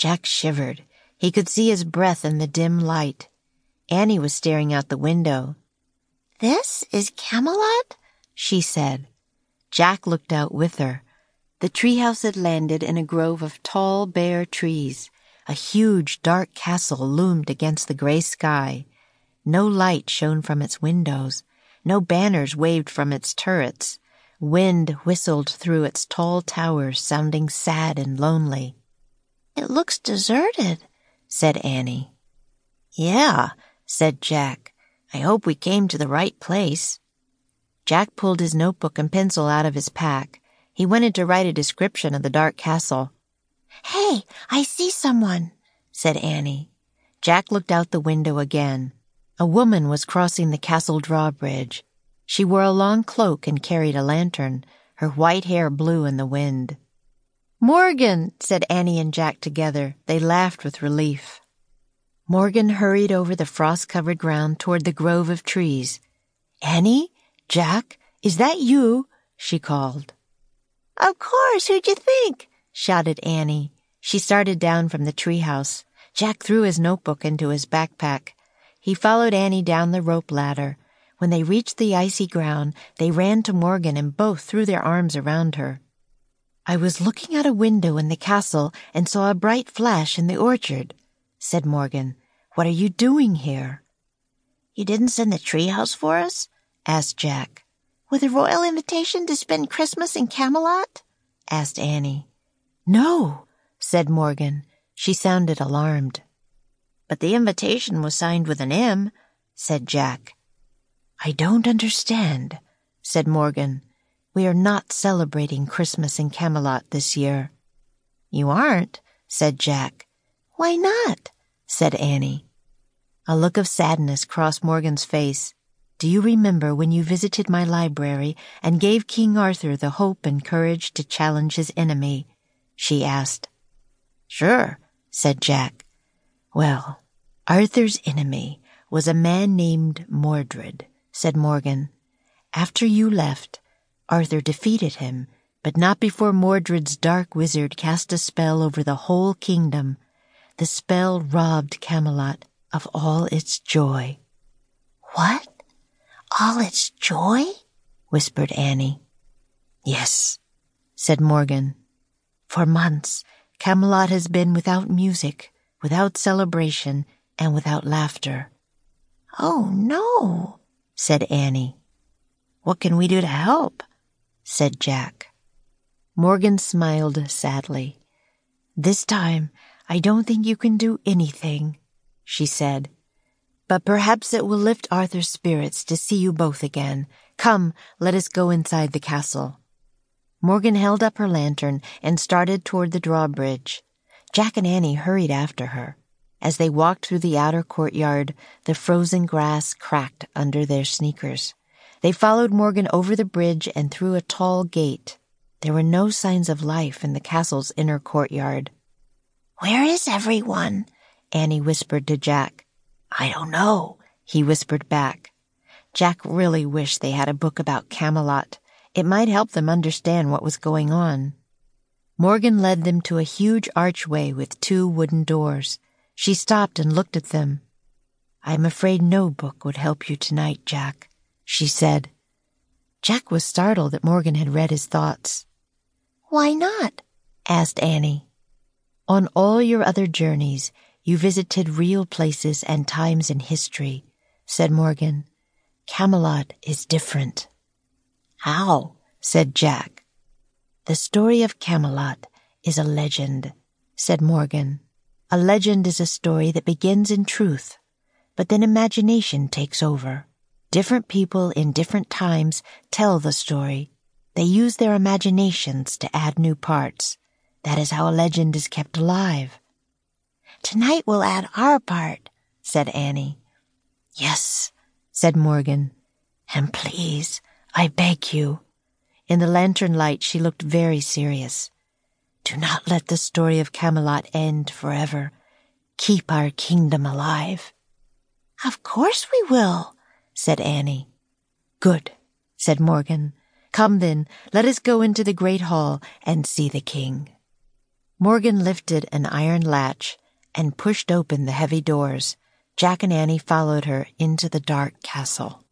Jack shivered. He could see his breath in the dim light. Annie was staring out the window. This is Camelot? she said. Jack looked out with her. The treehouse had landed in a grove of tall, bare trees. A huge, dark castle loomed against the gray sky. No light shone from its windows. No banners waved from its turrets. Wind whistled through its tall towers, sounding sad and lonely. It looks deserted, said Annie. Yeah, said Jack. I hope we came to the right place. Jack pulled his notebook and pencil out of his pack. He wanted to write a description of the dark castle. Hey, I see someone, said Annie. Jack looked out the window again. A woman was crossing the castle drawbridge. She wore a long cloak and carried a lantern. Her white hair blew in the wind. Morgan, said Annie and Jack together. They laughed with relief. Morgan hurried over the frost covered ground toward the grove of trees. Annie? Jack? Is that you? she called. Of course, who'd you think? shouted Annie. She started down from the treehouse. Jack threw his notebook into his backpack. He followed Annie down the rope ladder. When they reached the icy ground, they ran to Morgan and both threw their arms around her. I was looking out a window in the castle and saw a bright flash in the orchard, said Morgan. What are you doing here? You didn't send the treehouse for us? asked Jack. With a royal invitation to spend Christmas in Camelot? asked Annie. No, said Morgan. She sounded alarmed. But the invitation was signed with an M, said Jack. I don't understand, said Morgan. We are not celebrating Christmas in Camelot this year. You aren't, said Jack. Why not? said Annie. A look of sadness crossed Morgan's face. Do you remember when you visited my library and gave King Arthur the hope and courage to challenge his enemy? she asked. Sure, said Jack. Well, Arthur's enemy was a man named Mordred, said Morgan. After you left, Arthur defeated him, but not before Mordred's dark wizard cast a spell over the whole kingdom. The spell robbed Camelot of all its joy. What? All its joy? whispered Annie. Yes, said Morgan. For months, Camelot has been without music, without celebration, and without laughter. Oh, no, said Annie. What can we do to help? Said Jack. Morgan smiled sadly. This time, I don't think you can do anything, she said. But perhaps it will lift Arthur's spirits to see you both again. Come, let us go inside the castle. Morgan held up her lantern and started toward the drawbridge. Jack and Annie hurried after her. As they walked through the outer courtyard, the frozen grass cracked under their sneakers. They followed Morgan over the bridge and through a tall gate. There were no signs of life in the castle's inner courtyard. Where is everyone? Annie whispered to Jack. I don't know, he whispered back. Jack really wished they had a book about Camelot. It might help them understand what was going on. Morgan led them to a huge archway with two wooden doors. She stopped and looked at them. I am afraid no book would help you tonight, Jack, she said. Jack was startled that Morgan had read his thoughts. Why not? asked Annie. On all your other journeys, you visited real places and times in history, said Morgan. Camelot is different. How? said Jack. The story of Camelot is a legend, said Morgan. A legend is a story that begins in truth, but then imagination takes over. Different people in different times tell the story. They use their imaginations to add new parts. That is how a legend is kept alive. Tonight we'll add our part, said Annie. Yes, said Morgan. And please, I beg you. In the lantern light, she looked very serious. Do not let the story of Camelot end forever. Keep our kingdom alive. Of course we will, said Annie. Good, said Morgan. Come then, let us go into the great hall and see the king. Morgan lifted an iron latch and pushed open the heavy doors. Jack and Annie followed her into the dark castle.